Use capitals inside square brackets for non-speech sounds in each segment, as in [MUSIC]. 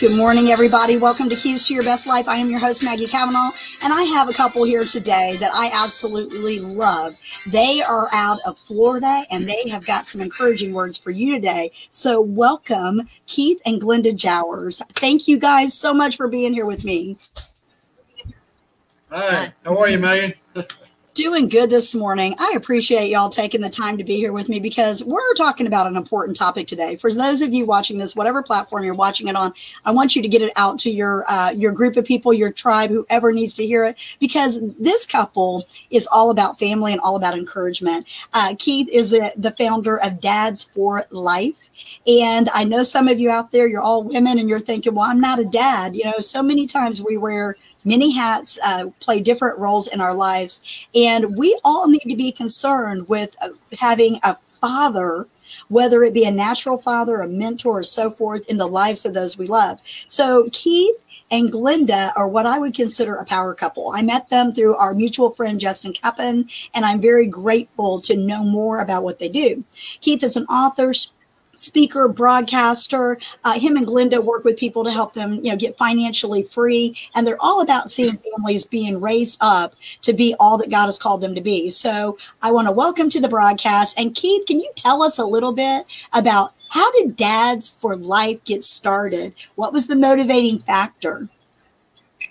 Good morning, everybody. Welcome to Keys to Your Best Life. I am your host, Maggie Cavanaugh, and I have a couple here today that I absolutely love. They are out of Florida and they have got some encouraging words for you today. So, welcome, Keith and Glenda Jowers. Thank you guys so much for being here with me. Hi, how are you, Maggie? [LAUGHS] Doing good this morning. I appreciate y'all taking the time to be here with me because we're talking about an important topic today. For those of you watching this, whatever platform you're watching it on, I want you to get it out to your uh, your group of people, your tribe, whoever needs to hear it, because this couple is all about family and all about encouragement. Uh, Keith is the, the founder of Dads for Life, and I know some of you out there, you're all women, and you're thinking, "Well, I'm not a dad." You know, so many times we wear many hats, uh, play different roles in our lives. And we all need to be concerned with uh, having a father whether it be a natural father, a mentor, or so forth in the lives of those we love. So Keith and Glenda are what I would consider a power couple. I met them through our mutual friend Justin Kappen, and I'm very grateful to know more about what they do. Keith is an author, speaker, broadcaster. Uh, him and Glenda work with people to help them, you know, get financially free, and they're all about seeing families being raised up to be all that God has called them to be. So I want to welcome to the broadcast. And Keith, can you tell us a little bit about how did Dads for Life get started? What was the motivating factor?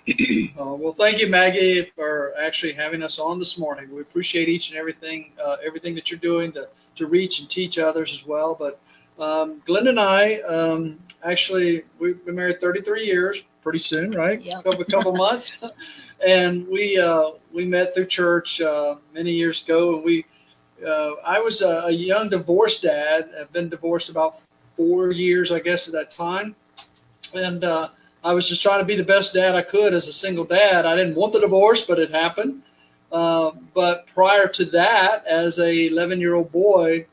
[CLEARS THROAT] Uh, well, thank you, Maggie, for actually having us on this morning. We appreciate each and everything, uh, everything that you're doing to to reach and teach others as well. But um, Glenn and I um, actually we've been married 33 years. Pretty soon, right? Yep. A couple, couple [LAUGHS] months, and we uh, we met through church uh, many years ago, and we uh, I was a, a, young divorced dad. I've been divorced about four years, I guess, at that time, and uh, I was just trying to be the best dad I could as a single dad. I didn't want the divorce, but it happened. Uh, but prior to that, as a 11 year old boy,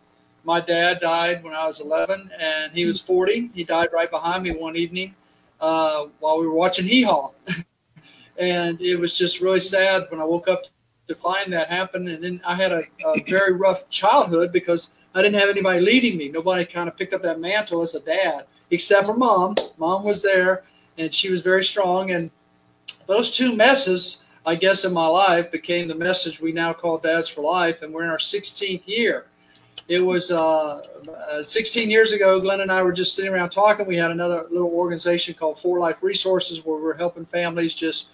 my dad died when I was 11, and he was 40. He died right behind me one evening uh, while we were watching Hee Haw. [LAUGHS] and it was just really sad when I woke up to find that happen. And then I had a, a [LAUGHS] very rough childhood because I didn't have anybody leading me. Nobody kind of picked up that mantle as a dad, except for mom. Mom was there, and she was very strong. And those two messes, I guess, in my life became the message we now call Dads for Life. And we're in our 16th year it was uh, uh, 16 years ago. Glenn and I were just sitting around talking. We had another little organization called For Life Resources where we are helping families just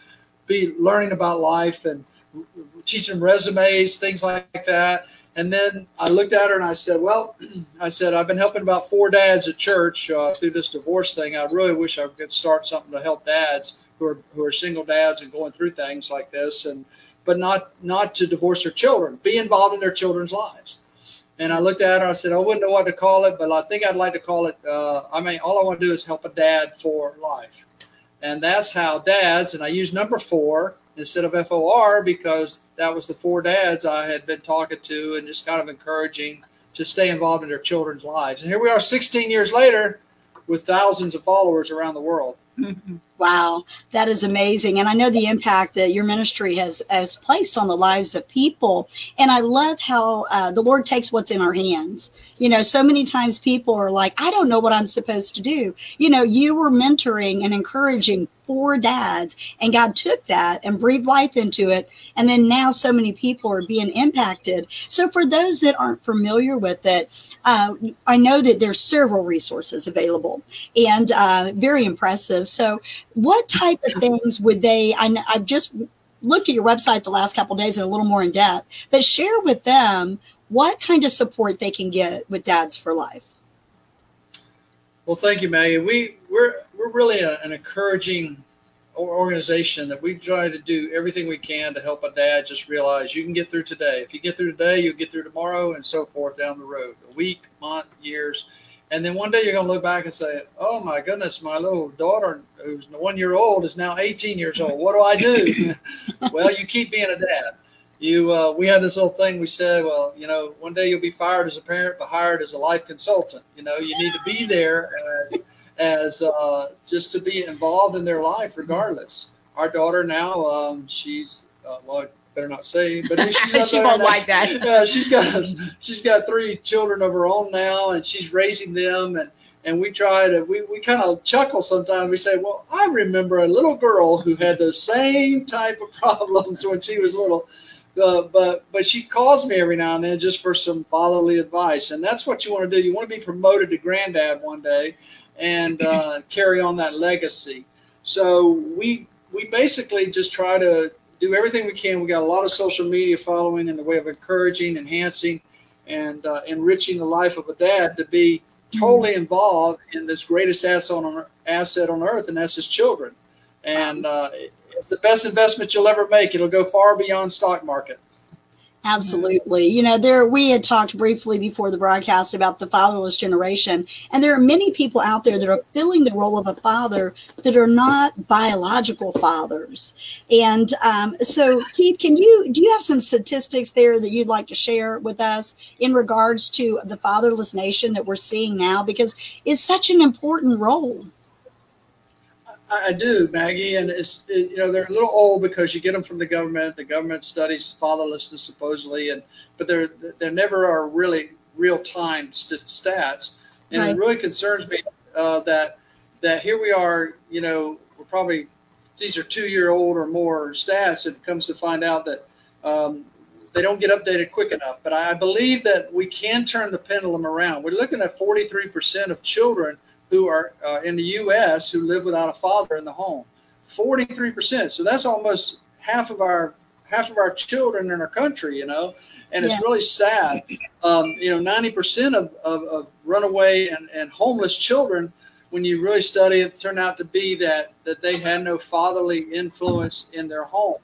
be learning about life and teaching resumes, things like that. And then I looked at her and I said, Well, [CLEARS THROAT] I said, I've been helping about four dads at church uh, through this divorce thing. I really wish I could start something to help dads who are, who are single dads and going through things like this. And, but not, not to divorce their children, be involved in their children's lives. And I looked at her. I said, I wouldn't know what to call it, but I think I'd like to call it. Uh, I mean, all I want to do is help a dad for life, and that's how dads. And I use number four instead of FOR because that was the four dads I had been talking to and just kind of encouraging to stay involved in their children's lives. And here we are, 16 years later, with thousands of followers around the world. [LAUGHS] Wow, that is amazing. And I know the impact that your ministry has, has placed on the lives of people. And I love how uh, the Lord takes what's in our hands. You know, so many times people are like, I don't know what I'm supposed to do. You know, you were mentoring and encouraging four dads, and God took that and breathed life into it. And then now so many people are being impacted. So, for those that aren't familiar with it, uh, I know that there's several resources available and uh, very impressive. So, what type of things would they? I, I've just looked at your website the last couple days and a little more in depth, but share with them what kind of support they can get with Dads for Life. Well, thank you, Maggie. We we're we're really a, an encouraging organization that we try to do everything we can to help a dad just realize you can get through today. If you get through today, you'll get through tomorrow, and so forth down the road. A week, month, years and then one day you're going to look back and say, "Oh my goodness, my little daughter, who's one year old, is now 18 years old. What do I do?" [LAUGHS] well, you keep being a dad. You, uh, we had this little thing. We said, "Well, you know, one day you'll be fired as a parent, but hired as a life consultant. You know, you need to be there as, uh, just to be involved in their life, regardless." Our daughter now, um, she's uh, well, better not say, but she's [LAUGHS] she won't like that. Yeah, she's got she's got three children of her own now, and she's raising them, and and we try to we, we kind of chuckle sometimes. We say, "Well, I remember a little girl who had those same type of [LAUGHS] problems when she was little." Uh, but but she calls me every now and then just for some fatherly advice, and that's what you want to do. You want to be promoted to granddad one day, and uh, carry on that legacy. So we we basically just try to do everything we can. We got a lot of social media following in the way of encouraging, enhancing, and uh, enriching the life of a dad to be totally involved in this greatest asset on asset on earth, and that's his children. And uh, it's the best investment you'll ever make. It'll go far beyond stock market. Absolutely. You know, there we had talked briefly before the broadcast about the fatherless generation, and there are many people out there that are filling the role of a father that are not biological fathers. And um, so, Keith, can you do you have some statistics there that you'd like to share with us in regards to the fatherless nation that we're seeing now? Because it's such an important role. I do, Maggie, and it's it, you know they're a little old because you get them from the government. The government studies fatherlessness supposedly, and but they're they never are really real time stats, and right. it really concerns me uh, that that here we are. You know, we're probably these are two year old or more stats. It comes to find out that um, they don't get updated quick enough. But I believe that we can turn the pendulum around. We're looking at 43% of children who are uh, in the U.S. who live without a father in the home. Forty-three percent. So that's almost half of our half of our children in our country. You know, and yeah. it's really sad. Um, you know, ninety percent of, of, of, runaway and, and homeless children, when you really study it, turn out to be that that they had no fatherly influence in their home.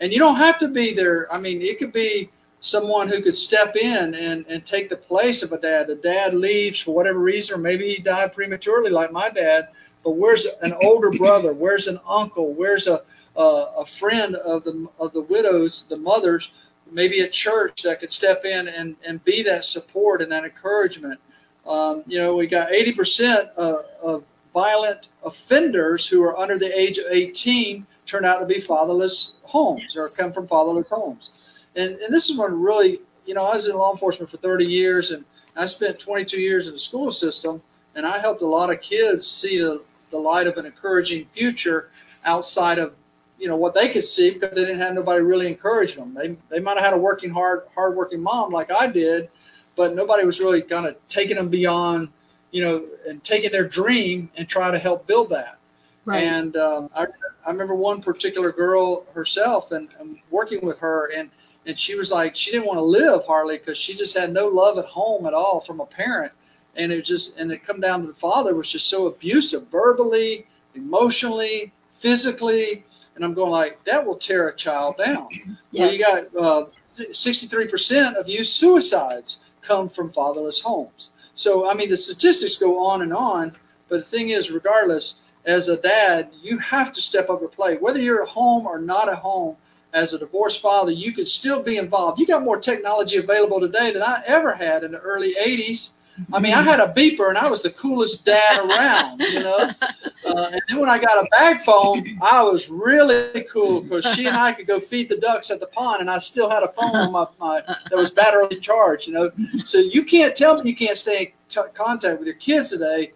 And you don't have to be there. I mean, it could be someone who could step in and, and take the place of a dad. The dad leaves for whatever reason, or maybe he died prematurely like my dad. But where's an older brother? Where's an uncle? Where's a a, a friend of the of the widows, the mothers, maybe a church that could step in and, and be that support and that encouragement. Um, you know, we got 80% of, of violent offenders who are under the age of 18 turn out to be fatherless homes or come from fatherless homes. And, and this is one really, you know, I was in law enforcement for 30 years and I spent 22 years in the school system and I helped a lot of kids see the, the light of an encouraging future outside of, you know, what they could see because they didn't have nobody really encouraging them. They, they might have had a working hard, hardworking mom like I did, but nobody was really kind of taking them beyond, you know, and taking their dream and trying to help build that. Right. And um, I, I remember one particular girl herself and, and working with her and and she was like she didn't want to live hardly because she just had no love at home at all from a parent. And it just and it come down to the father was just so abusive verbally emotionally physically. And i'm going like that will tear a child down. Yes. [CLEARS THROAT] well you got uh, 63% of youth suicides come from fatherless homes. So i mean the statistics go on and on but the thing is regardless as a dad you have to step up and play. Whether you're at home or not at home as a divorced father, you could still be involved. You got more technology available today than I ever had in the early 80s. I mean, I had a beeper and I was the coolest dad around, you know. [LAUGHS] Uh, and then when I got a bag phone, I was really cool because she and I could go feed the ducks at the pond, and I still had a phone on my, my that was battery charged, you know. So you can't tell me you can't stay in t- contact with your kids today,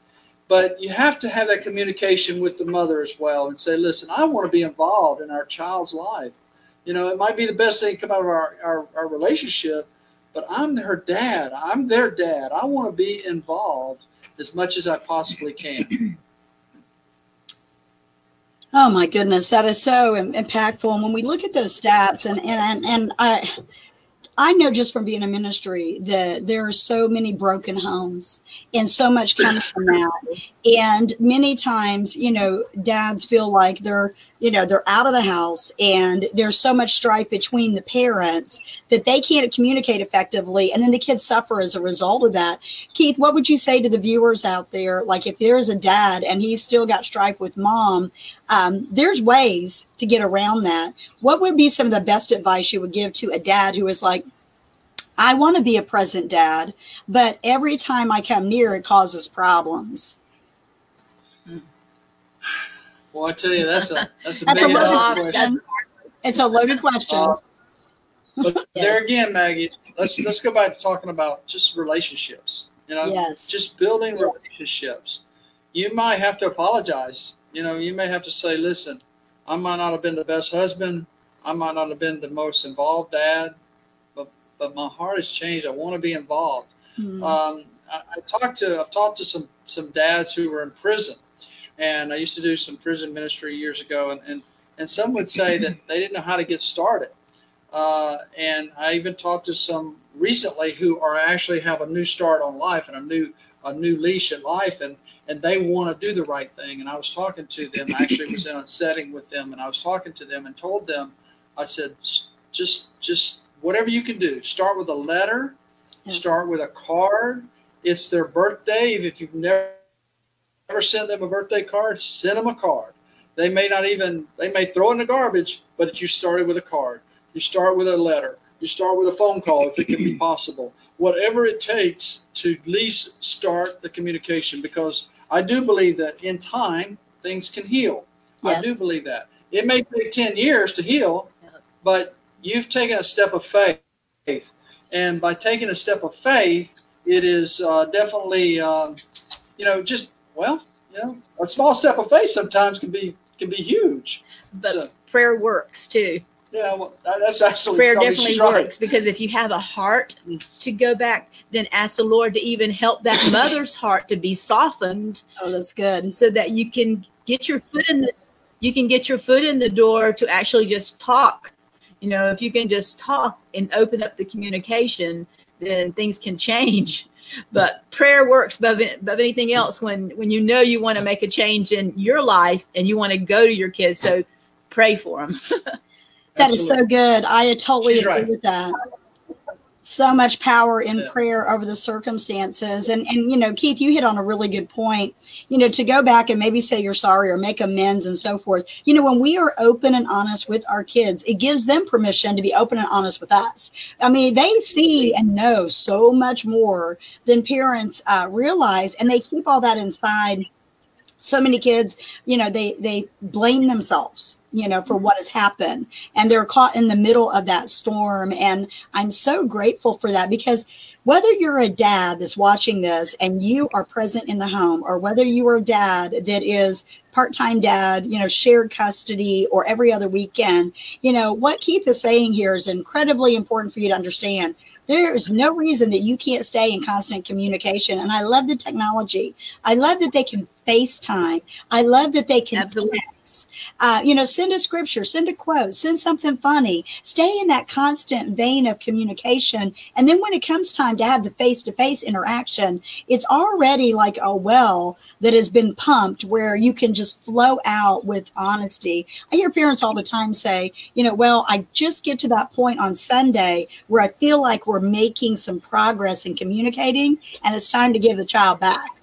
but you have to have that communication with the mother as well and say, listen, I want to be involved in our child's life. You know, it might be the best thing to come out of our, our, our relationship, but I'm her dad. I'm their dad. I want to be involved as much as I possibly can. [CLEARS THROAT] Oh my goodness, that is so impactful. And when we look at those stats, and and and I, I know just from being in ministry that there are so many broken homes and so much comes from that. [LAUGHS] And many times, you know, dads feel like they're, you know, they're out of the house and there's so much strife between the parents that they can't communicate effectively. And then the kids suffer as a result of that. Keith, what would you say to the viewers out there? Like if there's a dad and he's still got strife with mom, um, there's ways to get around that. What would be some of the best advice you would give to a dad who is like, I want to be a present dad, but every time I come near, it causes problems. Well, I tell you, that's a that's a that's big a question. It's a loaded question. Uh, but [LAUGHS] yes. there again, Maggie, let's let's go back to talking about just relationships. You know, Yes. just building relationships. You might have to apologize. You know, you may have to say, listen, I might not have been the best husband. I might not have been the most involved dad, but but my heart has changed. I want to be involved. Mhm. Um, I, I talked to I've talked to some some dads who were in prison, and I used to do some prison ministry years ago, and and, and some would say that [CLEARS THROAT] they didn't know how to get started. Uh, and I even talked to some recently who are actually have a new start on life and a new a new leash at life, and and they want to do the right thing. And I was talking to them. I actually was in a [CLEARS THROAT] setting with them, and I was talking to them and told them, I said, just just whatever you can do. Start with a letter. Yes. Start with a card. It's their birthday. If you've never never send them a birthday card, send them a card. They may not even they may throw it in the garbage, but you started with a card. You start with a letter. You start with a phone call if it can be possible. Whatever it takes to at least start the communication, because I do believe that in time things can heal. I do believe that. It may take 10 years to heal, but you've taken a step of faith. And by taking a step of faith, it is uh, definitely, um, you know, just, well, you know, a small step of faith sometimes can be can be huge. But So, prayer works too. yeah, well, that's absolutely Prayer definitely right. works because if you have a heart to go back, then ask the Lord to even help that [COUGHS] mother's heart to be softened Oh, that's good. And so that you can get your foot in the you can get your foot in the door to actually just talk. You know, if you can just talk and open up the communication, then things can change. But prayer works above, above anything else when when you know you want to make a change in your life and you want to go to your kids. So pray for them. [LAUGHS] That is so good. I totally She's agree right. with that. So much power in Yeah. prayer over the circumstances. And and you know, Keith, you hit on a really good point. You know, to go back and maybe say you're sorry or make amends and so forth. You know, when we are open and honest with our kids, it gives them permission to be open and honest with us. I mean, they see and know so much more than parents uh, realize, and they keep all that inside. So many kids, you know, they they blame themselves, you know, for what has happened, and they're caught in the middle of that storm. And I'm so grateful for that because whether you're a dad that's watching this and you are present in the home, or whether you are a dad that is part-time dad, you know, shared custody or every other weekend, you know, what Keith is saying here is incredibly important for you to understand. There is no reason that you can't stay in constant communication. And I love the technology. I love that they can FaceTime. I love that they can Absolutely. Text. Uh, you know, send a scripture, send a quote, send something funny. Stay in that constant vein of communication. And then when it comes time to have the face to face interaction, it's already like a well that has been pumped where you can just flow out with honesty. I hear parents all the time say, you know, well, I just get to that point on Sunday where I feel like we're making some progress in communicating and it's time to give the child back.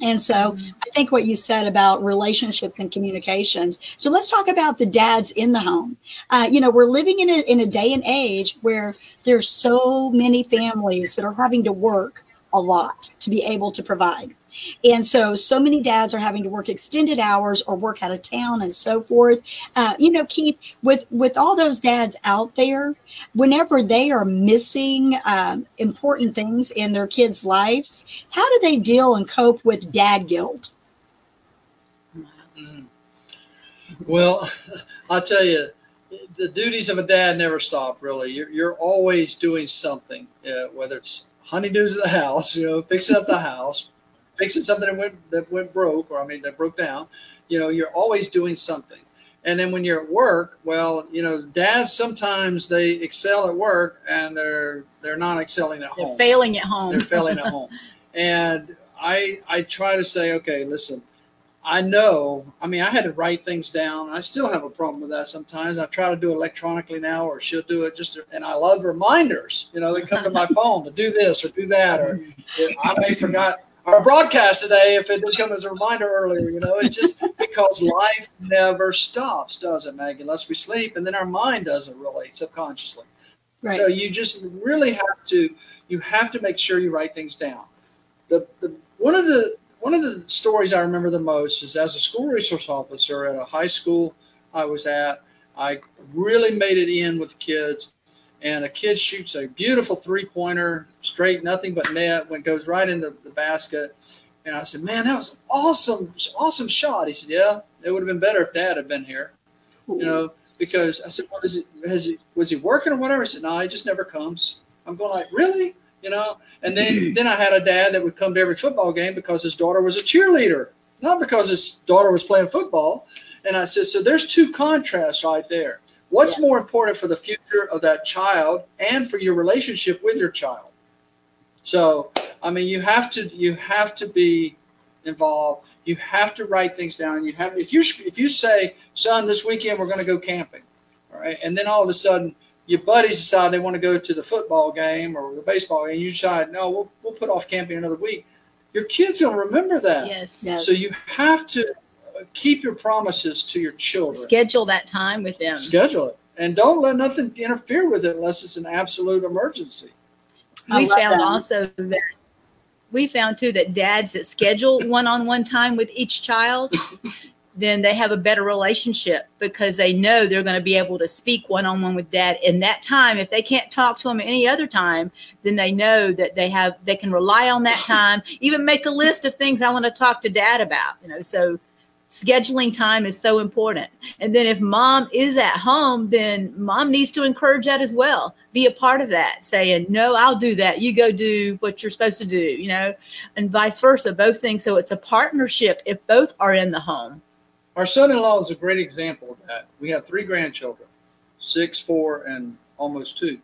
And so I think what you said about relationships and communications. So let's talk about the dads in the home. Uh, you know, we're living in a, in a day and age where there's so many families that are having to work a lot to be able to provide. And so, so many dads are having to work extended hours or work out of town and so forth. Uh, you know, Keith, with with all those dads out there, whenever they are missing um, important things in their kids' lives, how do they deal and cope with dad guilt? Mm. Well, [LAUGHS] I'll tell you, the duties of a dad never stop. Really, you're you're always doing something, uh, whether it's honeydews at the [LAUGHS] house, you know, fixing up the [LAUGHS] house, fixing something that went that went broke, or I mean that broke down. You know, you're always doing something. And then when you're at work, well, you know, dads sometimes they excel at work and they're they're not excelling at They're home failing at home. they're failing at home. [LAUGHS] And I I try to say, okay, listen, I know. I mean, I had to write things down. I still have a problem with that sometimes. I try to do it electronically now, or she'll do it just. And I love reminders. You know, they come to my [LAUGHS] phone to do this or do that, or [LAUGHS] I may forgot our broadcast today if it did come as a reminder earlier. You know, it's just because life never stops, does it, Maggie? Unless we sleep, and then our mind doesn't really subconsciously. Right. So you just really have to you have to make sure you write things down. The, the one of the one of the stories I remember the most is as a school resource officer at a high school I was at. I really made it in with kids, and a kid shoots a beautiful three pointer, straight, nothing but net, when it goes right in the, the basket. And I said, Man, that was awesome, awesome shot. He said, Yeah, it would have been better if dad had been here. You know, because I said, What is it? Has he was he working or whatever? He said, No, he just never comes. I'm going like, Really? You know? And then [CLEARS THROAT] then I had a dad that would come to every football game because his daughter was a cheerleader, not because his daughter was playing football. And I said, So there's two contrasts right there. What's more important for the future of that child and for your relationship with your child? So, I mean, you have to you have to be involved. You have to write things down. You have if you if you say, "Son, this weekend we're going to go camping," all right, and then all of a sudden your buddies decide they want to go to the football game or the baseball game, and you decide, "No, we'll we'll put off camping another week." Your kid's going to remember that. Yes. Yes. So you have to keep your promises to your children. Schedule that time with them. schedule it. And don't let nothing interfere with it unless it's an absolute emergency. We found that. also that we found too that dads that schedule one-on-one time with each child [LAUGHS] then they have a better relationship because they know they're going to be able to speak one-on-one with dad in that time. If they can't talk to him any other time then they know that they have they can rely on that time. Even make a list of things i want to talk to dad about you know so scheduling time is so important. And then if mom is at home then mom needs to encourage that as well. Be a part of that saying no i'll do that. You go do what you're supposed to do you know and vice versa both things. So it's a partnership if both are in the home. Our son-in-law is a great example of that. We have three grandchildren six four and almost two.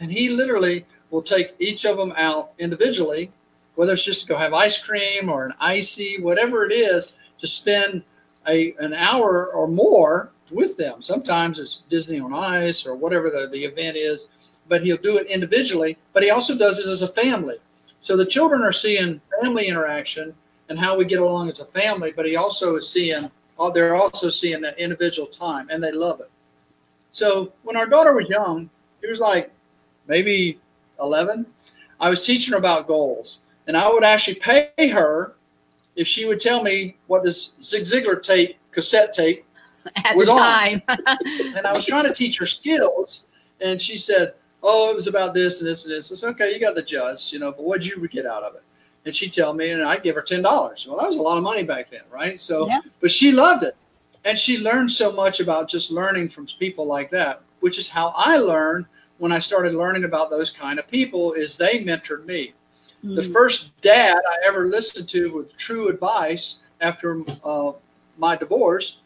And he literally will take each of them out individually whether it's just to go have ice cream or an icy whatever it is to spend a an hour or more with them. Sometimes it's disney on ice or whatever the, the event is but he'll do it individually but he also does it as a family. So the children are seeing family interaction and how we get along as a family but he also is seeing oh, they're also seeing that individual time and they love it. So when our daughter was young she was like maybe 11 i was teaching her about goals and i would actually pay her if she would tell me what this zig ziglar tape cassette tape [LAUGHS] at Was the on. [LAUGHS] and I was trying to teach her skills, and she said, "Oh, it was about this and this and this." I said, "Okay, you got the gist, you know, but what'd you get out of it?" And she'd tell me, and I'd give her ten dollars. Well, that was a lot of money back then, right? So, Yeah. but she loved it, and she learned so much about just learning from people like that, which is how I learned when I started learning about those kind of people. Is they mentored me. The Mm. first dad I ever listened to with true advice after uh, my divorce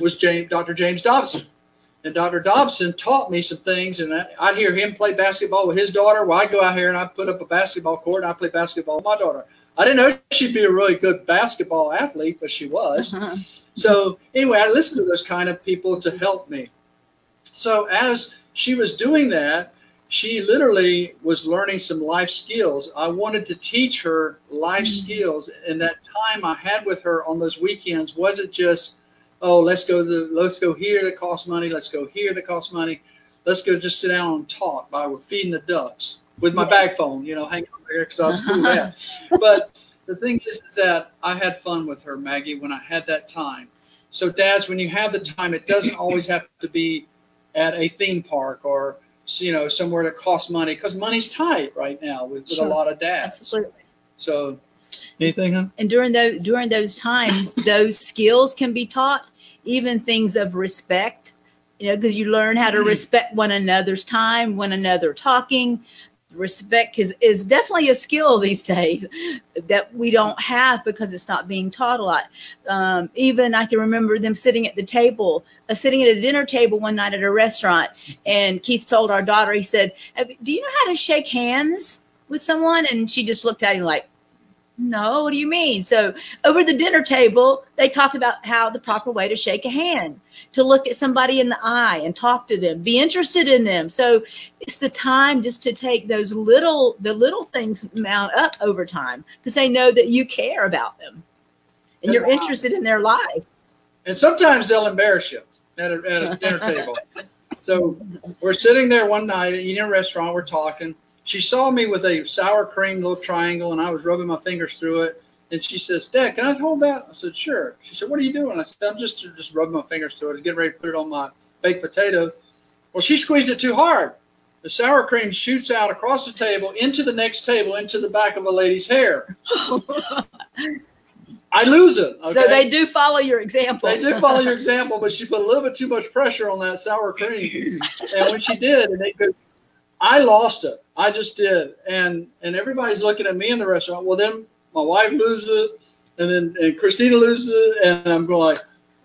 was James, Dr. James Dobson. And Dr. Dobson taught me some things, and I- I'd hear him play basketball with his daughter. Well, I'd go out here and I'd put up a basketball court and I'd play basketball with my daughter. I didn't know she'd be a really good basketball athlete, but she was. Uh-huh. [LAUGHS] So anyway, I listened to those kind of people to help me. So as she was doing that, she literally was learning some life skills. I wanted to teach her life Mhm. skills, and that time I had with her on those weekends wasn't just, oh, let's go the, let's go here that costs money, let's go here that costs money, let's go just sit down and talk by we're feeding the ducks with my bag phone, you know, hanging over there because I was cool that. [LAUGHS] But the thing is, is that I had fun with her, Maggie, when I had that time. So, dads, when you have the time, it doesn't always have to be at a theme park or you know somewhere that costs money because money's tight right now with, with Sure. a lot of dads. absolutely So, anything? Huh? and during those during those times [LAUGHS] those skills can be taught even things of respect you know because you learn how to Mhm. respect one another's time one another talking respect is, is definitely a skill these days that we don't have because it's not being taught a lot. Um, even i can remember them sitting at the table uh, sitting at a dinner table one night at a restaurant and keith told our daughter he said do you know how to shake hands with someone? And she just looked at him like no, what do you mean? So over the dinner table, they talked about how the proper way to shake a hand, to look at somebody in the eye and talk to them, be interested in them. So it's the time just to take those little the little things mount up over time because they know that you care about them and you're interested in their life. And sometimes they'll embarrass you at a, at a dinner table. [LAUGHS] So we're sitting there one night in a restaurant. We're talking. She saw me with a sour cream little triangle, and I was rubbing my fingers through it. And she says, "Dad, can I hold that?" I said, "Sure." She said, "What are you doing?" I said, "I'm just just rubbing my fingers through it, getting ready to put it on my baked potato." Well, she squeezed it too hard, the sour cream shoots out across the table into the next table into the back of a lady's hair. [LAUGHS] I lose it. Okay? So they do follow your example. They do follow your example, but she put a little bit too much pressure on that sour cream. [LAUGHS] And when she did, and they could, I lost it. I just did. And and everybody's looking at me in the restaurant. Well, then my wife loses it, and then and Christina loses it, and I'm going like,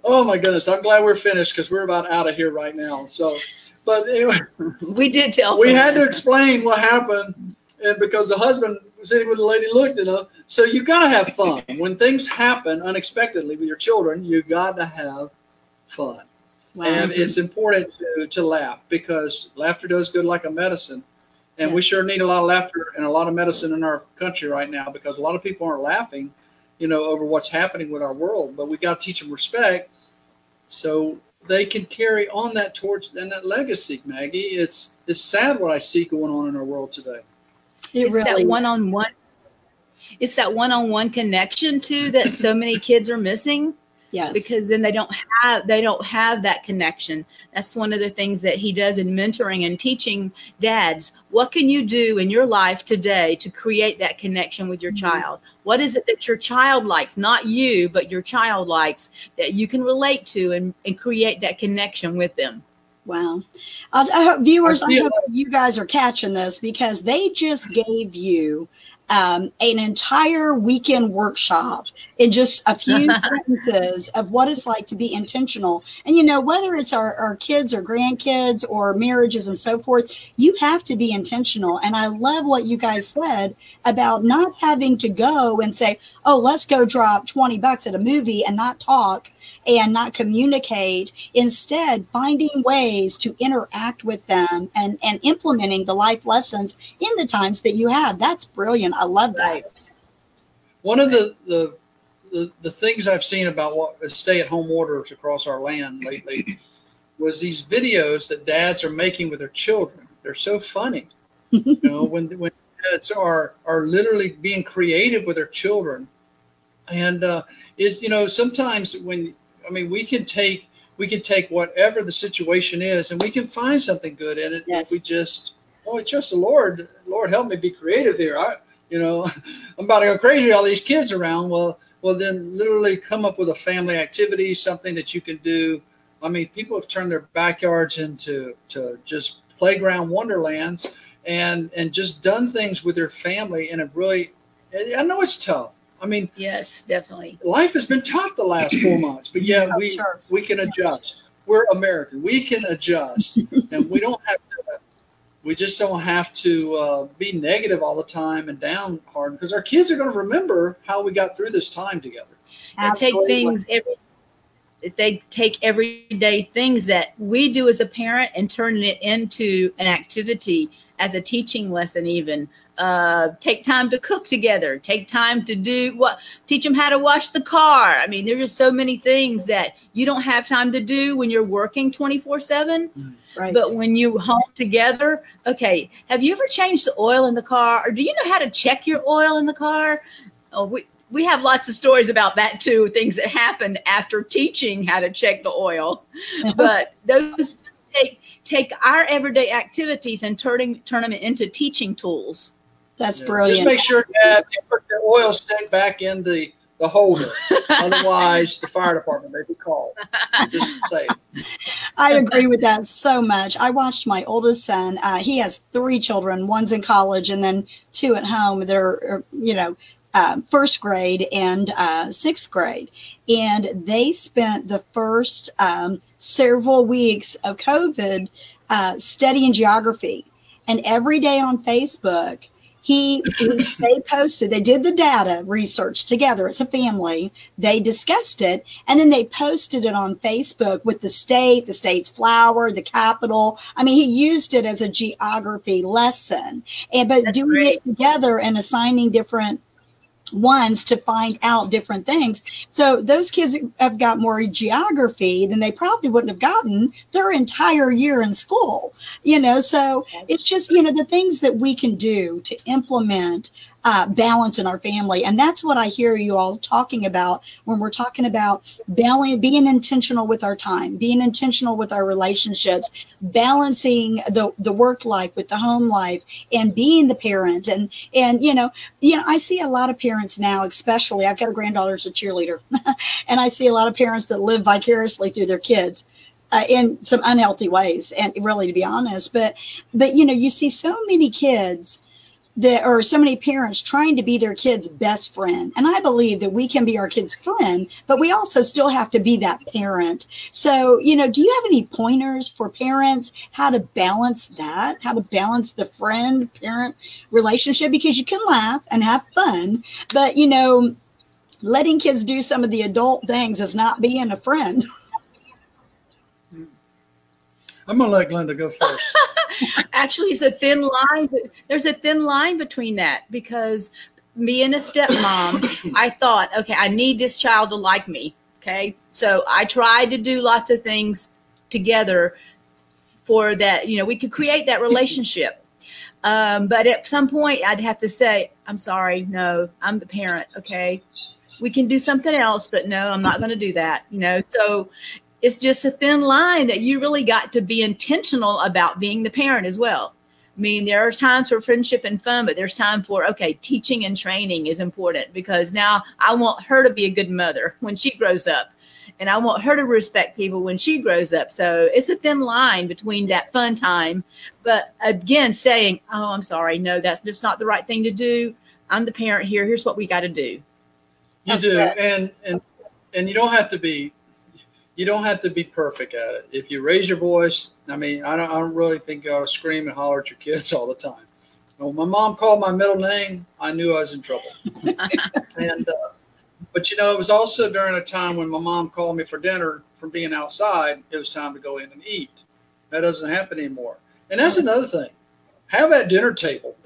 oh my goodness, I'm glad we're finished because we're about out of here right now. So, but anyway, we did tell. We had to explain what happened, and because the husband sitting with the lady looked at us. So you got to have fun when things happen unexpectedly with your children. You got to have fun. Wow. And it's important to, to laugh because laughter does good like a medicine. And yeah. we sure need a lot of laughter and a lot of medicine in our country right now because a lot of people aren't laughing, you know, over what's happening with our world. But we got to teach them respect so they can carry on that torch and that legacy, Maggie. It's it's sad what I see going on in our world today. It it's really that one-on-one. It's that one-on-one connection too that so many kids are missing. Yes. Because then they don't have they don't have that connection. That's one of the things that he does in mentoring and teaching dads. What can you do in your life today to create that connection with your mm-hmm. child? What is it that your child likes, not you, but your child likes that you can relate to and, and create that connection with them? Wow. I hope viewers, I hope you guys are catching this because they just gave you um, an entire weekend workshop in just a few [LAUGHS] sentences of what it's like to be intentional. And, you know, whether it's our, our kids or grandkids or marriages and so forth, you have to be intentional. And I love what you guys said about not having to go and say, oh, let's go drop 20 bucks at a movie and not talk and not communicate. Instead, finding ways to interact with them and, and implementing the life lessons in the times that you have. That's brilliant. I love that. One of the, the the, the things I've seen about what stay at home orders across our land lately [LAUGHS] was these videos that dads are making with their children. They're so funny. you know, when when dads are are literally being creative with their children. And uh it you know, sometimes when I mean we can take we can take whatever the situation is and we can find something good in it yes. if we just oh trust the Lord. Lord help me be creative here. I you know, [LAUGHS] I'm about to go crazy. All these kids around. Well, well, then literally come up with a family activity, something that you can do. I mean, people have turned their backyards into to just playground wonderlands, and and just done things with their family, and have really. I know it's tough. I mean, yes, definitely. Life has been tough the last four [CLEARS THROAT] months, but yeah, oh, we sure. we can adjust. We're American. We can adjust, [LAUGHS] and we don't have to we just don't have to uh, be negative all the time and down hard because our kids are going to remember how we got through this time together. take things every they take everyday things that we do as a parent and turn it into an activity as a teaching lesson even uh, take time to cook together take time to do what teach them how to wash the car. I mean there's just so many things that you don't have time to do when you're working 24 7 mm, right. but when you home together okay have you ever changed the oil in the car? Or do you know how to check your oil in the car? Oh we we have lots of stories about that too things that happened after teaching how to check the oil. But those take take our everyday activities and turning turn them into teaching tools that's yeah. brilliant. Just make sure that you put the oil stick back in the, the holder. [LAUGHS] Otherwise, the fire department may be called. Just say. [LAUGHS] I agree with that so much. I watched my oldest son. Uh, he has three children. One's in college, and then two at home. They're you know uh, first grade and uh, sixth grade. And they spent the first um, several weeks of COVID uh, studying geography. And every day on Facebook, he, they posted they did the data research together as a family. They discussed it and then they posted it on facebook with the state the state's flower the capital. I mean he used it as a geography lesson. And but That's doing great. it together and assigning different ones to find out different things. So those kids have got more geography than they probably wouldn't have gotten their entire year in school. You know, so it's just, you know, the things that we can do to implement uh, balance in our family. And that's what I hear you all talking about when we're talking about balance, being intentional with our time, being intentional with our relationships, balancing the, the work life with the home life and being the parent. And, and, you know, you know, I see a lot of parents now, especially I've got a granddaughter as a cheerleader [LAUGHS] and I see a lot of parents that live vicariously through their kids uh, in some unhealthy ways and really to be honest but but you know you see so many kids that or so many parents trying to be their kids best friend. And i believe that we can be our kids friend but we also still have to be that parent. So you know do you have any pointers for parents how to balance that how to balance the friend parent relationship? Because you can laugh and have fun but you know letting kids do some of the adult things is not being a friend [LAUGHS] I'm gonna let Glenda go first. [LAUGHS] Actually, it's a thin line. There's a thin line between that because being a stepmom, [COUGHS] I thought, okay, I need this child to like me. Okay, so I tried to do lots of things together for that. You know, we could create that relationship. Um, but at some point, I'd have to say, I'm sorry, no, I'm the parent. Okay, we can do something else, but no, I'm not going to do that. You know, so it's just a thin line that you really got to be intentional about being the parent as well. I mean, there are times for friendship and fun, but there's time for, okay, teaching and training is important because now I want her to be a good mother when she grows up. And I want her to respect people when she grows up. So it's a thin line between that fun time. But again, saying, oh, I'm sorry. No, that's just not the right thing to do. I'm the parent here. Here's what we got to do. You That's do, and and and you don't have to be you don't have to be perfect at it. If you raise your voice, I mean, I don't, I don't really think you ought to scream and holler at your kids [LAUGHS] all the time. When my mom called my middle name, I knew I was in trouble. [LAUGHS] and, uh, but you know, it was also during a time when my mom called me for dinner from being outside. It was time to go in and eat. That doesn't happen anymore. And that's another thing. Have that dinner table. [LAUGHS]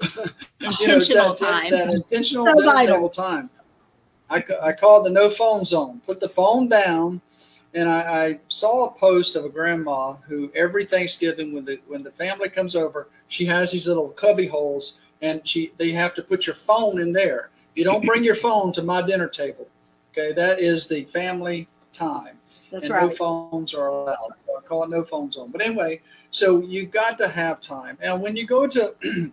You know, Intentional that- that- time. That, intentional So dinner vital. table time. I, I called the no phone zone. Put the phone down and I, I saw a post of a grandma who every Thanksgiving when the when the family comes over, she has these little cubby holes, and she they have to put your phone in there. You don't bring your phone to my dinner table. Okay, that is the family time, that's and right no phones are allowed. I call it no phone zone. But anyway, so you got to have time, and when you go to, [CLEARS THROAT]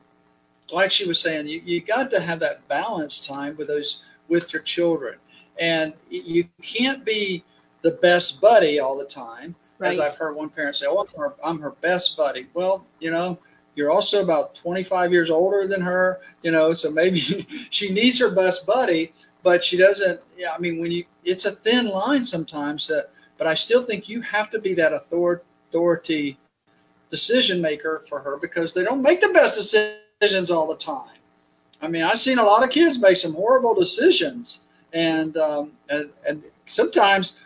like she was saying, you, you got to have that balance time with those with your children, and you can't be the best buddy all the time. As I've heard one parent say, "Oh, I'm her, I'm her best buddy." Well, you know, you're also about 25 years older than her, you know, so maybe [LAUGHS] she needs her best buddy, but she doesn't. Yeah, I mean, when you, it's a thin line sometimes. That, but I still think you have to be that authority decision maker for her because they don't make the best decisions all the time. I mean, I've seen a lot of kids make some horrible decisions, and um, and, and sometimes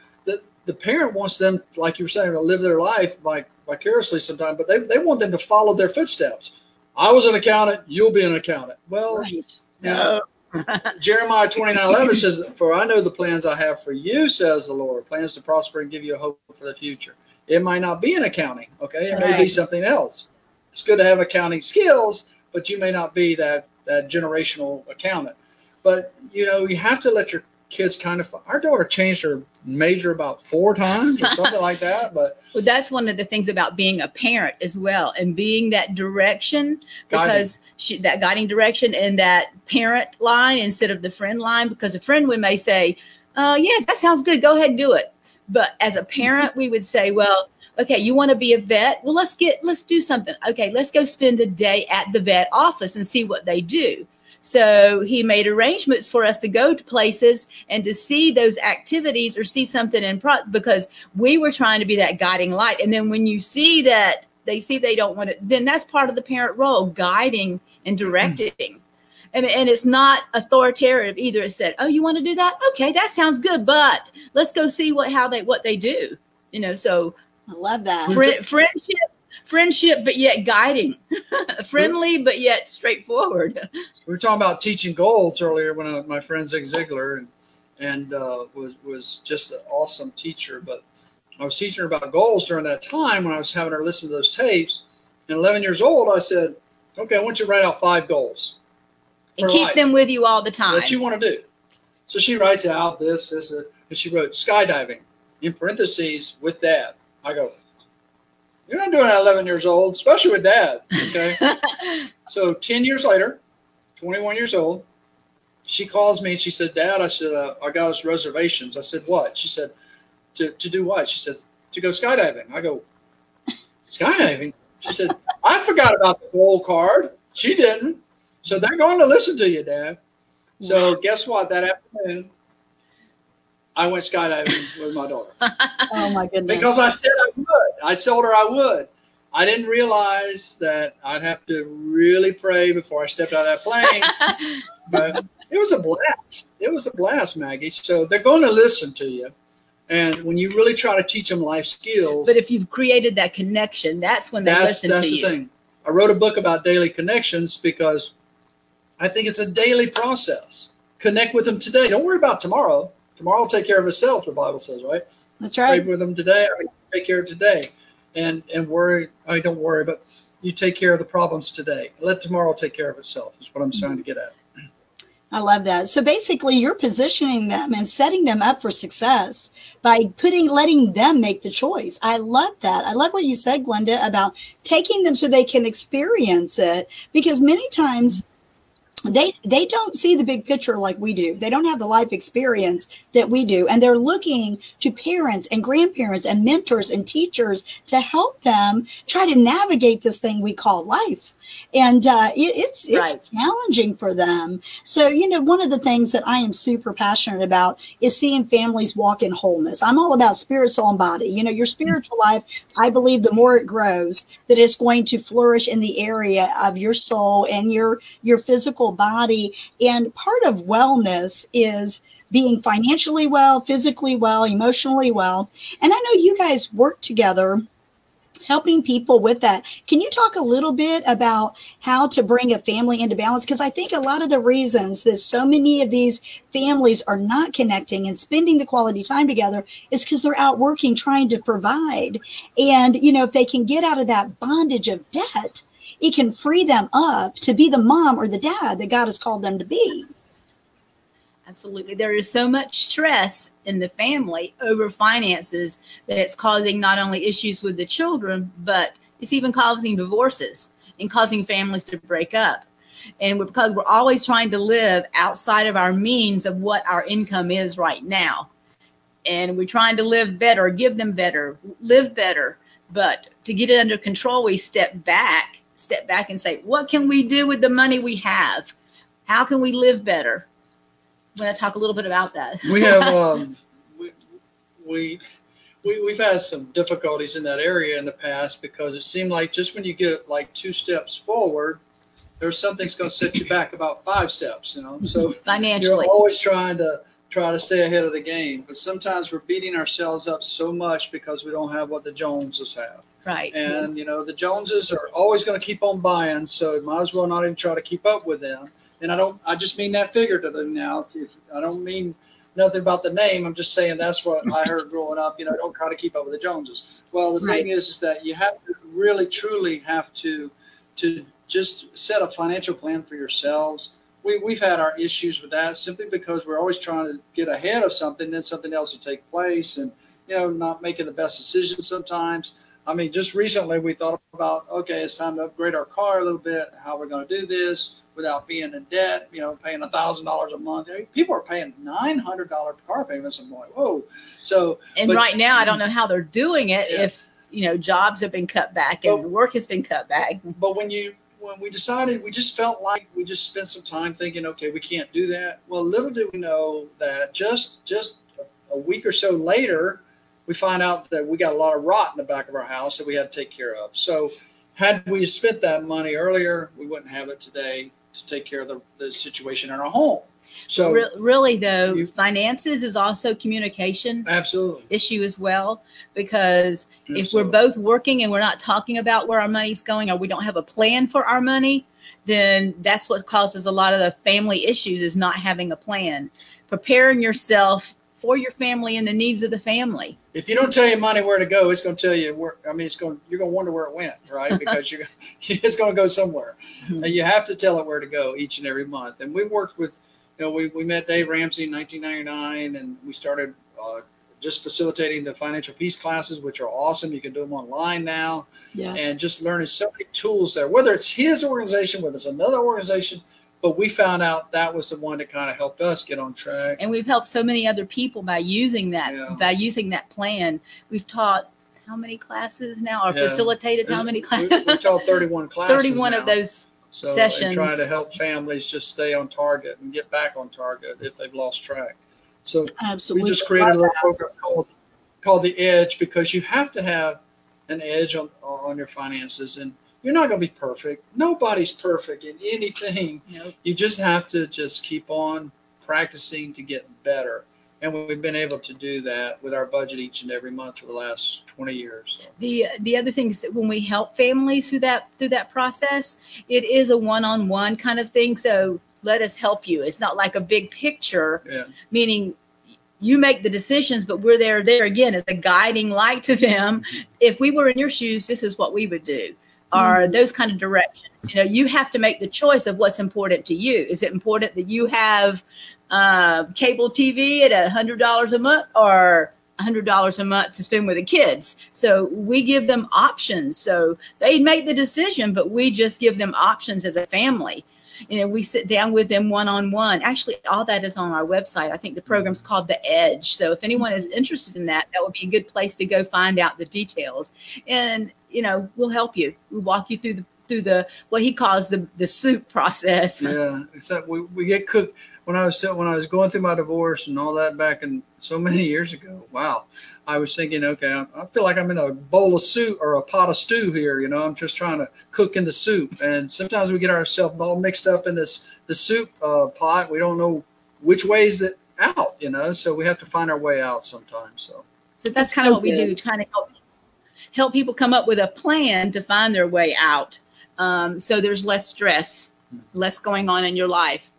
the the parent wants them, like you were saying, to live their life like vicariously sometimes, but they, they want them to follow their footsteps. I was an accountant, you'll be an accountant. Well, right you know, [LAUGHS] Jeremiah twenty nine eleven says, For I know the plans I have for you, says the Lord, plans to prosper and give you a hope for the future. It might not be in accounting, okay? It may be something else. It's good to have accounting skills, but you may not be that that generational accountant. But you know, you have to let your kids kind of our daughter changed her major about four times or something like that. [LAUGHS] But Well, that's one of the things about being a parent as well, and being that direction because she, that guiding direction and that parent line instead of the friend line. Because a friend we may say, "Oh, yeah, that sounds good. Go ahead and do it." But as a parent, we would say, "Well, okay, you want to be a vet? Well, let's get let's do something. Okay, let's go spend a day at the vet office and see what they do." So he made arrangements for us to go to places and to see those activities or see something in pro because we were trying to be that guiding light. And then when you see that they see they don't want it, then that's part of the parent role, guiding and mm-hmm. directing. And, and it's not authoritative either. It said, "Oh, you want to do that? Okay, that sounds good, but let's go see what how they what they do." You know, so i love that fri- friendship, friendship, but yet guiding, [LAUGHS] friendly, but yet straightforward. we were talking about teaching goals earlier when I, my friend Zig Ziglar and and uh, was was just an awesome teacher. But I was teaching her about goals during that time when I was having her listen to those tapes. And 11 years old, I said, "Okay, I want you to write out five goals." and keep life. them with you all the time. What you want to do. So she writes out this, this, and she wrote skydiving in parentheses with that I go, you're not doing that at 11 years old, especially with dad. Okay. [LAUGHS] so 10 years later, 21 years old, she calls me and she said, Dad, I said, uh, I got us reservations. I said, what? She said, to, to do what? She said, to go skydiving. I go, skydiving? She said, I forgot about the gold card. She didn't. So they're going to listen to you, Dad. So guess what? That afternoon, I went skydiving with my daughter [LAUGHS] Oh my goodness. because I said I would. I told her I would. I didn't realize that I'd have to really pray before I stepped out of that plane. [LAUGHS] but it was a blast. It was a blast, Maggie. So they're going to listen to you. And when you really try to teach them life skills, but if you've created that connection, that's when they that's listen that's to the you. thing. I wrote a book about daily connections because I think it's a daily process. Connect with them today. Don't worry about tomorrow. Tomorrow will take care of itself. The Bible says, right? That's Pray right. with them today. I mean, take care of today, and and worry. I don't worry, but you take care of the problems today. Let tomorrow take care of itself. Is what I'm mm-hmm. trying to get at. I love that. So basically, you're positioning them and setting them up for success by putting, letting them make the choice. I love that. I love what you said, Glenda, about taking them so they can experience it. Because many times they they don't see the big picture like we do. They don't have the life experience that we do, and they're looking to parents and grandparents and mentors and teachers to help them try to navigate this thing we call life. And uh, it, it's it's Right. challenging for them. So you know, one of the things that I am super passionate about is seeing families walk in wholeness. I'm all about spirit, soul, and body. You know, your spiritual life. I believe the more it grows, that it's going to flourish in the area of your soul and your your physical body. And part of wellness is being financially well, physically well, emotionally well. And I know you guys work together helping people with that. Can you talk a little bit about how to bring a family into balance? Because I think a lot of the reasons that so many of these families are not connecting and spending the quality time together is because they're out working, trying to provide. And, you know, if they can get out of that bondage of debt, it can free them up to be the mom or the dad that God has called them to be. Absolutely. There is so much stress in the family over finances that it's causing not only issues with the children, but it's even causing divorces and causing families to break up. And we're- because we're always trying to live outside of our means of what our income is right now. And we're trying to live better, give them better, live better. But to get it under control, we step back, step back and say, what can we do with the money we have? How can we live better? I'm going to talk a little bit about that. We have [LAUGHS] um, we, we we we've had some difficulties in that area in the past because it seemed like just when you get like two steps forward, there's something's going to set you back about five steps. You know, so [LAUGHS] financially. you're always trying to try to stay ahead of the game, but sometimes we're beating ourselves up so much because we don't have what the Joneses have. Right. And you know, the Joneses are always going to keep on buying, so might as well not even try to keep up with them. And I don't, I just mean that figuratively now. If, if I don't mean nothing about the name, I'm just saying that's what I heard growing up. You know, don't try to keep up with the Joneses. Well, the thing is, is that you have to really, truly have to, to just set a financial plan for yourselves. We, we've had our issues with that simply because we're always trying to get ahead of something, then something else will take place, and you know, not making the best decisions sometimes. I mean, just recently we thought about, okay, it's time to upgrade our car a little bit. How we're going to do this without being in debt? You know, paying a thousand dollars a month. People are paying nine hundred dollar car payments. I'm like, whoa. So, and but- right now, I don't know how they're doing it Yeah. if, you know, jobs have been cut back and Well- work has been cut back. but when you when we decided, we just felt like we just spent some time thinking, okay, we can't do that. Well, little did we know that just just a week or so later, we find out that we got a lot of rot in the back of our house that we had to take care of. So, had we spent that money earlier, we wouldn't have it today to take care of the, the situation in our home. So, Re- really, though, You- finances is also communication absolutely. issue as well because if we're both working and we're not talking about where our money's going or we don't have a plan for our money then that's what causes a lot of the family issues is not having a plan preparing yourself for your family and the needs of the family. If you don't tell your money where to go, it's going to tell you where. I mean, it's going. You're going to wonder where it went, right? [LAUGHS] Because you're [LAUGHS] it's going to go somewhere. Mhm. And you have to tell it where to go each and every month. And we worked with, you know, we, we met Dave Ramsey in 1999, and we started uh, just facilitating the financial peace classes, which are awesome. You can do them online now, Yes. and just learning so many tools there. Whether it's his organization, whether it's another organization, but we found out that was the one that kind of helped us get on track. And we've helped so many other people by using that Yeah. by using that plan. We've taught how many classes now or Yeah. facilitated how many classes? we taught 31 classes. [LAUGHS] 31 of those so, sessions. trying to help families just stay on target and get back on target if they've lost track. So Absolutely. we just created a little program called called the Edge because you have to have an edge on on your finances, and you're not going to be perfect. Nobody's perfect in anything. Nope. You just have to just keep on practicing to get better. And we've been able to do that with our budget each and every month for the last 20 years. So. the the other thing is that when we help families through that through that process it is a one-on-one kind of thing so let us help you it's not like a big picture Yeah. meaning you make the decisions but we're there there again as a guiding light to them mm-hmm. if we were in your shoes this is what we would do or those kind of directions you know you have to make the choice of what's important to you is it important that you have uh, cable tv at a hundred dollars a month or a $100 a month to spend with the kids. So we give them options. So they make the decision, but we just give them options as a family. Know, we sit down with them one on one. Actually, all that is on our website. I think the program's called The Edge. So if anyone is mm-hmm. interested in that, that would be a good place to go find out the details. And, you know, we'll help you. We'll walk you through the through the what he calls the the soup [LAUGHS] process. Yeah, except we, we get cooked when I was when I was going through my divorce and all that back in so many years ago. Wow, I was thinking, okay, I, I feel like I'm in a bowl of soup or a pot of stew here. You know, I'm just trying to cook in the soup, and sometimes we get ourselves all mixed up in this the soup uh, pot. We don't know which way is it out. You know, so we have to find our way out sometimes. So So that's kind of so what we do, trying to help help people come up with a plan to find their way out. Um, so there's less stress, less going on in your life.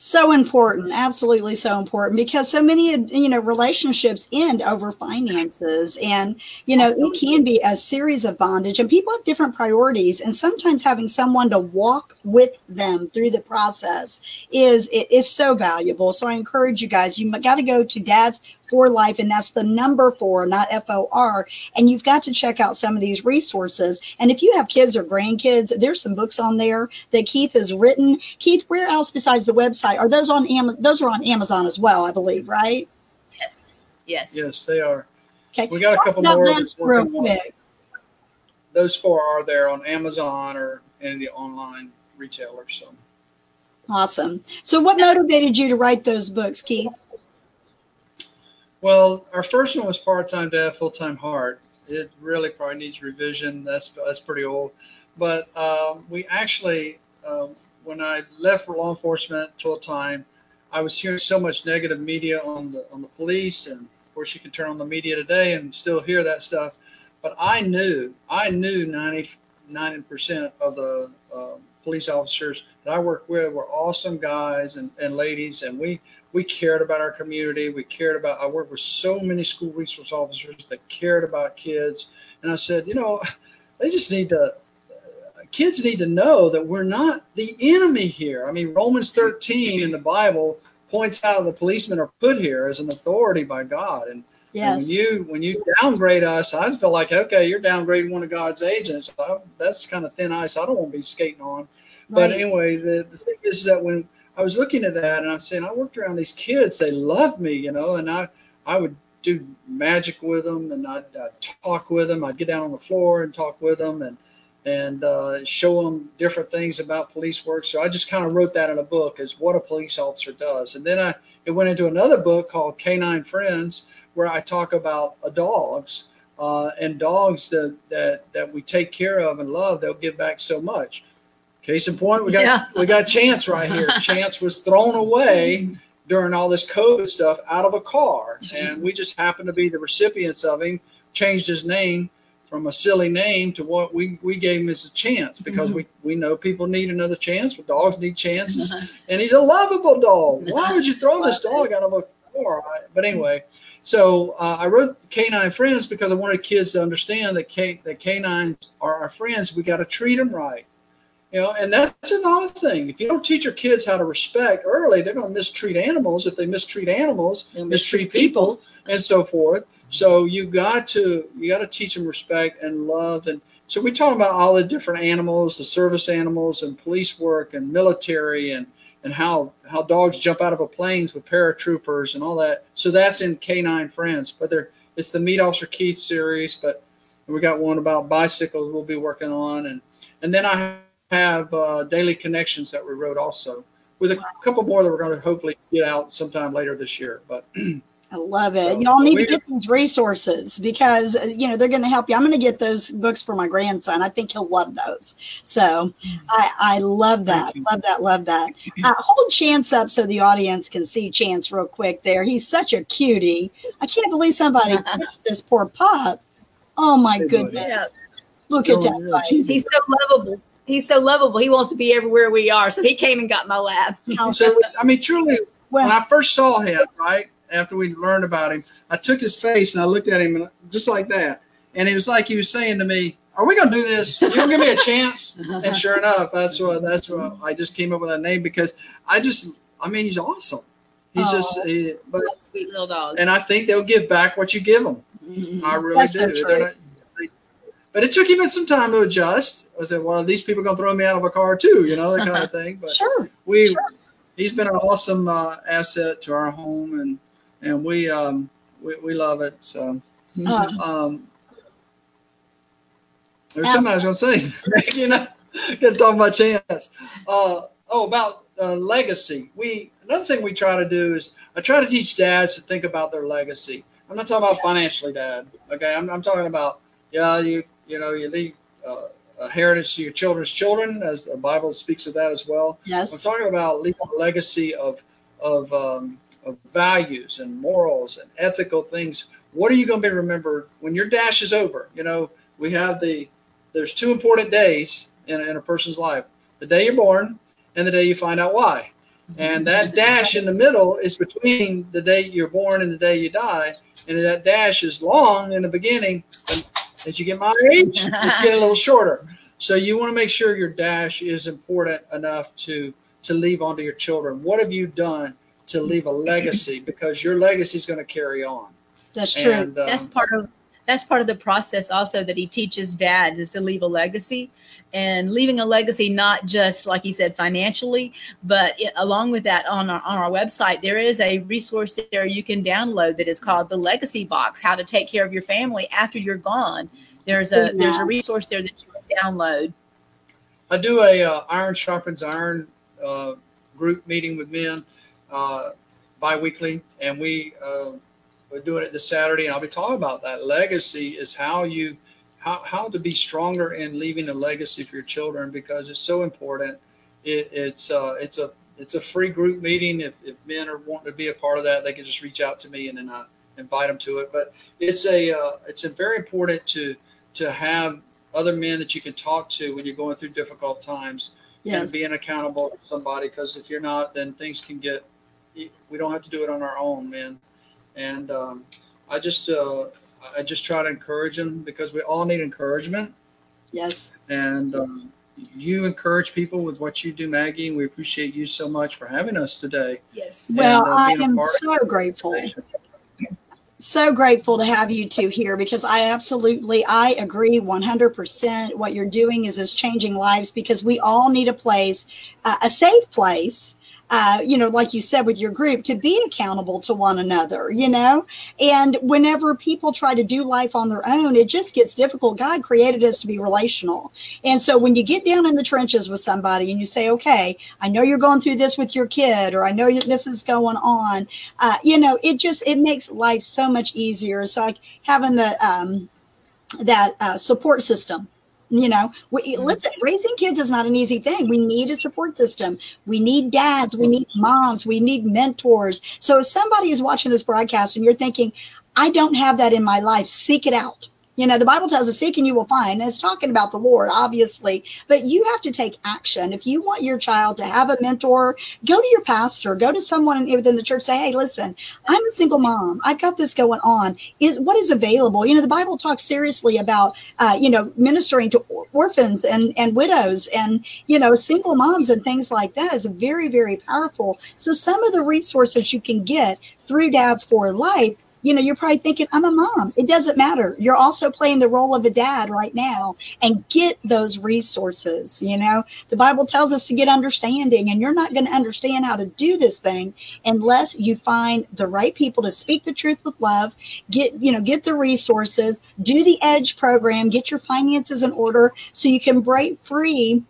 So important absolutely so important because so many you know relationships end over finances. And you know it can be a series of bondage and people have different priorities and sometimes having someone to walk with them through the process is it is so valuable. So i encourage you guys you got to go to dad's for life and that's the number four not f-o-r and you've got to check out some of these resources and if you have kids or grandkids there's some books on there that keith has written keith where else besides the website are those on Am- those are on amazon as well i believe right Yes. Yes. yes, they are. okay We got a couple about more this that's working real quick Those four are there on Amazon or any the online retailers. So. awesome so what motivated you to write those books keith Well, our first one was part time dad, full time heart. It really probably needs revision. That's that's pretty old. But um, we actually, um, when I left for law enforcement full time, I was hearing so much negative media on the on the police, and of course you can turn on the media today and still hear that stuff. But I knew, I knew 90 percent of the uh, police officers that I worked with were awesome guys and, and ladies, and we we cared about our community. We cared about. I worked with so many school resource officers that cared about kids, and I said, you know, [LAUGHS] they just need to. Kids need to know that we're not the enemy here. I mean, Romans 13 in the Bible points out the policemen are put here as an authority by God, and and yes when you when you downgrade us, I feel like okay, you're downgrading one of God's agents. I, that's kind of thin ice. I don't want to be skating on. But anyway, the, the thing is that when I was looking at that and I'm saying I worked around these kids, they loved me, you know, and I I would do magic with them and I'd, I'd talk with them. I'd get down on the floor and talk with them and and uh, show them different things about police work. So I just kind of wrote that in a book as what a police officer does. And then I it went into another book called Canine Friends where I talk about uh, dogs uh, and dogs that, that that we take care of and love. They'll give back so much. Case in point, we got Yeah. we got Chance right here. [LAUGHS] Chance was thrown away during all this COVID stuff out of a car, and we just happened to be the recipients of him. Changed his name from a silly name to what we we gave him as a chance because we we know people need another chance. But dogs need chances, [LAUGHS] and he's a lovable dog. Why would you throw this dog out of a. I, but anyway, so uh, I wrote Canine Friends because I wanted kids to understand that K, that canines are our friends. We got to treat them right. You know, and that's another thing. If you don't teach your kids how to respect early, they're going to mistreat animals. If they mistreat animals, They'll mistreat people, and so forth. So you got to you got to teach them respect and love. And so we talk about all the different animals, the service animals, and police work, and military, and and how how dogs jump out of a planes with paratroopers and all that. So that's in Canine Friends. But they're it's the Meet Officer Keith series. But we got one about bicycles we'll be working on, and and then I have uh, daily connections that we wrote also with a couple more that we're going to hopefully get out sometime later this year. But [CLEARS THROAT] I love it. So, Y'all need to get these resources because uh, you know they're going to help you. I'm going to get those books for my grandson. I think he'll love those. So I, I love that. Love that. Love that. Uh, hold Chance up so the audience can see Chance real quick. There, he's such a cutie. I can't believe somebody [LAUGHS] this poor pup. Oh my goodness! Look at Oh, that. He's so lovable. He's so lovable. He wants to be everywhere we are. So he came and got my lab. [LAUGHS] So I mean, truly, when I first saw him, right after we learned about him, I took his face and I looked at him and just like that, and it was like he was saying to me, "Are we gonna do this? You gonna give me a chance?" [LAUGHS] Uh-huh. And sure enough, that's what that's what I just came up with that name because I just, I mean, he's awesome. He's just, Aw. he, but Sweet little dog. and I think they'll give back what you give them. Mm-hmm. I really That's do. so They're true. not- they- but it took him some time to adjust. I said, "Well, these people gonna throw me out of a car too," you know, that kind of thing. But sure. we, Sure. he's been an awesome uh, asset to our home, and and we um we, we love it. So Uh, um, there's something I was gonna say. [LAUGHS] you know, gonna talk about chance. Uh, oh, about uh, legacy. We another thing we try to do is I try to teach dads to think about their legacy. I'm not talking about financially, Dad. Okay, I'm, I'm talking about yeah, you you know you leave uh, a heritage to your children's children, as the Bible speaks of that as well. Yes, I'm talking about leaving a legacy of of, um, of values and morals and ethical things. What are you going to be remembered when your dash is over? You know, we have the there's two important days in, in a person's life: the day you're born and the day you find out why. And that [LAUGHS] dash in the middle is between the day you're born and the day you die. And that dash is long in the beginning. As you get my age, it's getting a little [LAUGHS] shorter. So you want to make sure your dash is important enough to to leave onto your children. What have you done to leave a legacy? Because your legacy is going to carry on. That's true. And, um, that's part of that's part of the process also that he teaches dads is to leave a legacy. And leaving a legacy not just like he said financially but it, along with that on our, on our website there is a resource there you can download that is called the legacy box how to take care of your family after you're gone. There's a there's a resource there that you can download. I do a uh, iron sharpens iron uh, group meeting with men uh, biweekly, and we uh, we're doing it this Saturday, and I'll be talking about that. Legacy is how you how how to be stronger in leaving a legacy for your children because it's so important. It, it's uh, it's a it's a free group meeting. If, if men are wanting to be a part of that, they can just reach out to me and then I invite them to it. But it's a uh, it's a very important to to have other men that you can talk to when you're going through difficult times Yes. and being accountable to somebody because if you're not then things can get we don't have to do it on our own man and um, i just uh, i just try to encourage them because we all need encouragement. Yes. and um, you encourage people with what you do maggie and we appreciate you so much for having us today. Yes. Well, uh, I am so grateful. so grateful to have you two here because I absolutely I agree 100% what you're doing is is changing lives because we all need a place uh, a safe place uh, you know, like you said with your group, to be accountable to one another, you know? And whenever people try to do life on their own, it just gets difficult. God created us to be relational. And so when you get down in the trenches with somebody and you say, okay, I know you're going through this with your kid, or I know this is going on, uh, you know, it just, it makes life so much easier. It's like having the, um, that uh, support system you know we, mm-hmm. listen raising kids is not an easy thing. We need a support system. We need dads. We need moms. We need mentors. So if somebody is watching this broadcast and you're thinking i don't have that in my life seek it out You know, the Bible tells us, seek and you will find. And it's talking about the Lord, obviously, but you have to take action. If you want your child to have a mentor, go to your pastor, go to someone within the church, say, hey, listen, I'm a single mom. I've got this going on. Is what is available? You know, the Bible talks seriously about, uh, you know, ministering to orphans and, and widows and, you know, single moms and things like that is very, very powerful. So some of the resources you can get through Dads for Life you know, you're probably thinking, I'm a mom. It doesn't matter. You're also playing the role of a dad right now and get those resources. You know, the Bible tells us to get understanding, and you're not going to understand how to do this thing unless you find the right people to speak the truth with love, get, you know, get the resources, do the EDGE program, get your finances in order so you can break free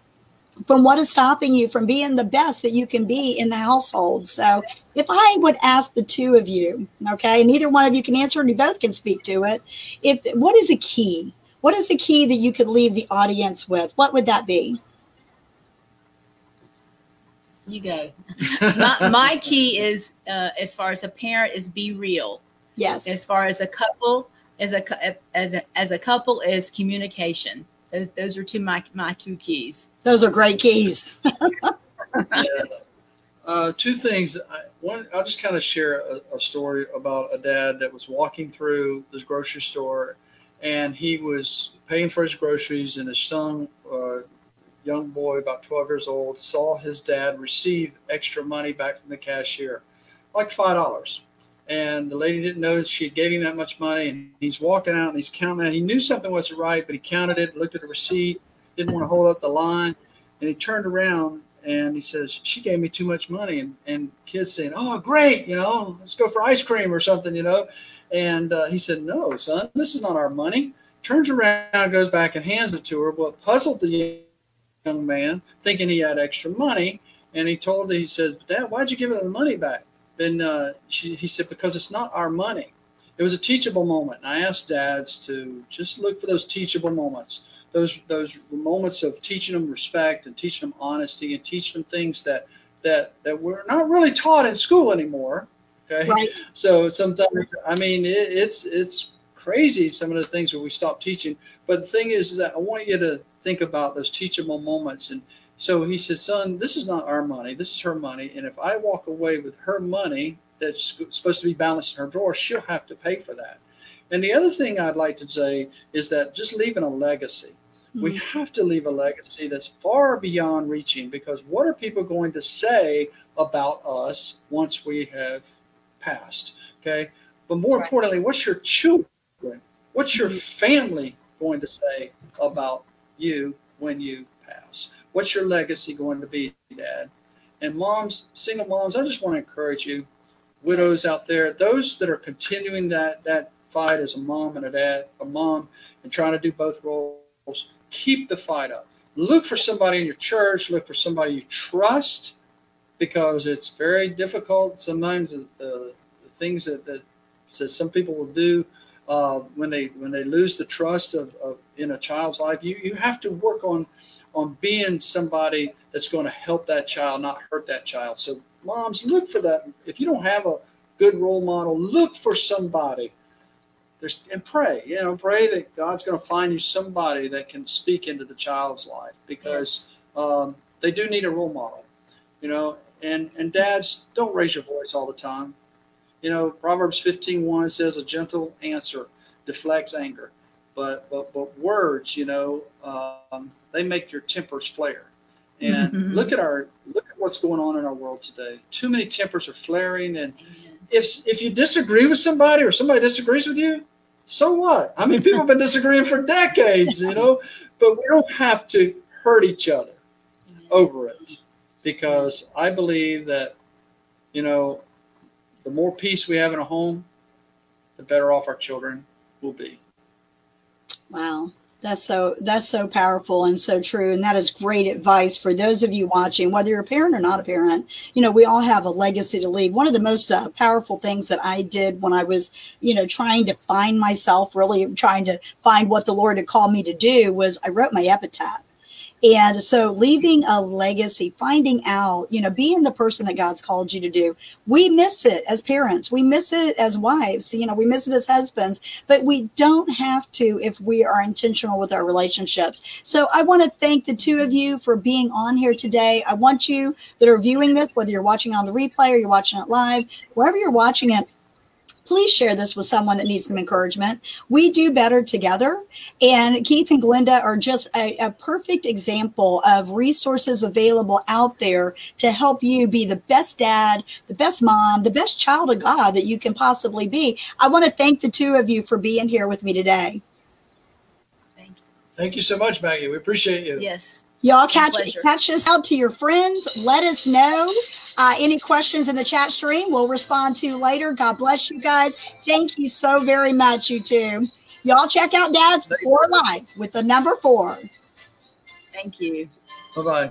from what is stopping you from being the best that you can be in the household. So, if I would ask the two of you, okay, and neither one of you can answer, and you both can speak to it, if what is a key? What is the key that you could leave the audience with? What would that be? You go. my, my, key is, uh, as far as a parent, is be real. Yes. As far as a couple, as a as a as a couple, is communication those, those are two my my two keys. Those are great keys. yeah. [LAUGHS] uh, two things. I, one, I'll just kind of share a, a, story about a dad that was walking through this grocery store, and he was paying for his groceries, and his son, uh, young boy about 12 years old, saw his dad receive extra money back from the cashier, like five dollars and the lady didn't know she gave him that much money. And he's walking out and he's counting it. He knew something wasn't right, but he counted it, looked at the receipt, didn't want to hold up the line, and he turned around and he says, "She gave me too much money." And and kids saying, "Oh, great, you know, let's go for ice cream or something," you know. And uh, he said, "No, son, this is not our money." Turns around, goes back and hands it to her. It puzzled the young man, thinking he had extra money. And he told her, he said, Dad, why'd you give her the money back? Then uh, she, he said, because it's not our money. It was a teachable moment. And I asked dads to just look for those teachable moments, those those moments of teaching them respect and teaching them honesty and teaching them things that that that we're not really taught in school anymore. Okay, right. [LAUGHS] so sometimes I mean it, it's it's crazy some of the things that we stop teaching. But the thing is, is that I want you to think about those teachable moments and so he said, Son, this is not our money. This is her money. And if I walk away with her money that's supposed to be balanced in her drawer, she'll have to pay for that. And the other thing I'd like to say is that just leaving a legacy. Mm-hmm. We have to leave a legacy that's far beyond reaching because what are people going to say about us once we have passed? Okay. But more right. importantly, what's your children? What's your mm-hmm. family going to say about you when you pass? What's your legacy going to be, Dad? And moms, single moms, I just want to encourage you, widows out there, those that are continuing that that fight as a mom and a dad, a mom, and trying to do both roles, keep the fight up. Look for somebody in your church, look for somebody you trust, because it's very difficult sometimes. The, the, the things that, that, that some people will do uh, when they when they lose the trust of, of in a child's life, you you have to work on on being somebody that's going to help that child, not hurt that child. So, moms, look for that. If you don't have a good role model, look for somebody. There's, and pray, you know, pray that God's going to find you somebody that can speak into the child's life because um, they do need a role model, you know. And and dads, don't raise your voice all the time. You know, Proverbs 15 1 says, A gentle answer deflects anger. But but but words, you know, um, they make your tempers flare. And mm-hmm. look at our look at what's going on in our world today. Too many tempers are flaring, and if if you disagree with somebody or somebody disagrees with you, so what? I mean, people have been disagreeing for decades, you know, but we don't have to hurt each other over it because I believe that, you know, the more peace we have in a home, the better off our children will be. Wow. That's so that's so powerful and so true and that is great advice for those of you watching whether you're a parent or not a parent. You know we all have a legacy to leave. One of the most uh, powerful things that I did when I was you know trying to find myself really trying to find what the Lord had called me to do was I wrote my epitaph And so leaving a legacy, finding out, you know, being the person that God's called you to do. We miss it as parents. We miss it as wives. You know, we miss it as husbands, but we don't have to if we are intentional with our relationships. So I want to thank the two of you for being on here today. I want you that are viewing this, whether you're watching on the replay or you're watching it live, wherever you're watching it, please share this with someone that needs some encouragement. We do better together. And Keith and Glenda are just a, a, perfect example of resources available out there to help you be the best dad, the best mom, the best child of God that you can possibly be. I want to thank the two of you for being here with me today. Thank you. Thank you so much, Maggie. We appreciate you. Yes. Y'all catch catch us out to your friends. Let us know uh, any questions in the chat stream. We'll respond to later. God bless you guys. Thank you so very much, you two. Y'all check out Dad's Four Life with the number four. Thank you. Bye bye.